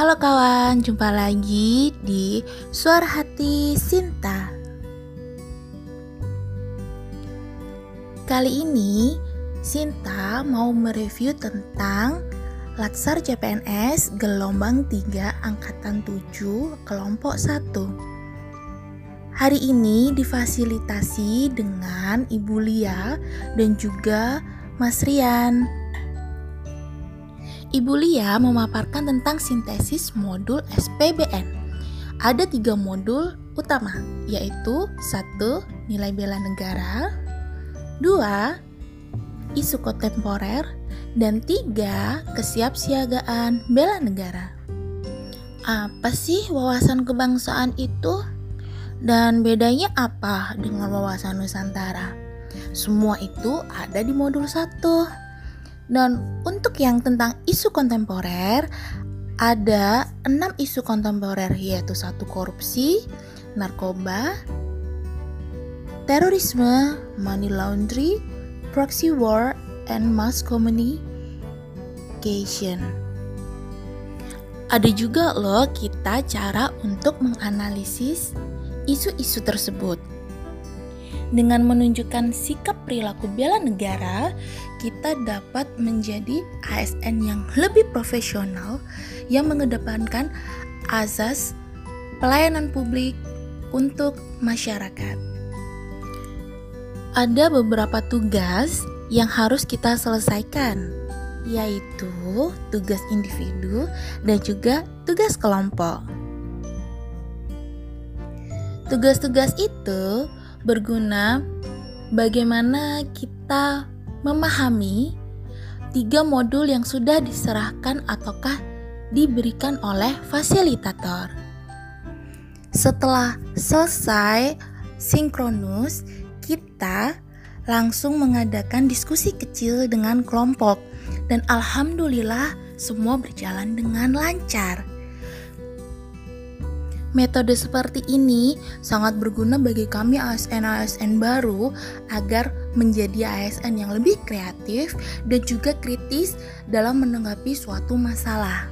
Halo kawan, jumpa lagi di Suara Hati Sinta. Kali ini Sinta mau mereview tentang Latsar CPNS gelombang 3 angkatan 7 kelompok 1. Hari ini difasilitasi dengan Ibu Lia dan juga Mas Rian. Ibu Lia memaparkan tentang sintesis modul SPBN. Ada tiga modul utama, yaitu satu nilai bela negara, dua isu kontemporer, dan tiga kesiapsiagaan bela negara. Apa sih wawasan kebangsaan itu? Dan bedanya apa dengan wawasan Nusantara? Semua itu ada di modul satu. Dan untuk yang tentang isu kontemporer, ada enam isu kontemporer yaitu satu korupsi, narkoba, terorisme, money laundry, proxy war, and mass communication. Ada juga loh kita cara untuk menganalisis isu-isu tersebut. Dengan menunjukkan sikap perilaku bela negara, kita dapat menjadi ASN yang lebih profesional yang mengedepankan azas pelayanan publik untuk masyarakat. Ada beberapa tugas yang harus kita selesaikan, yaitu tugas individu dan juga tugas kelompok. Tugas-tugas itu berguna bagaimana kita memahami tiga modul yang sudah diserahkan ataukah diberikan oleh fasilitator. Setelah selesai sinkronus, kita langsung mengadakan diskusi kecil dengan kelompok dan alhamdulillah semua berjalan dengan lancar. Metode seperti ini sangat berguna bagi kami ASN-ASN baru agar menjadi ASN yang lebih kreatif dan juga kritis dalam menanggapi suatu masalah.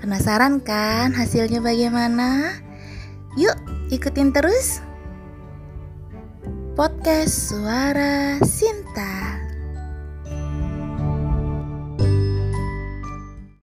Penasaran kan hasilnya bagaimana? Yuk, ikutin terus podcast Suara Sinta.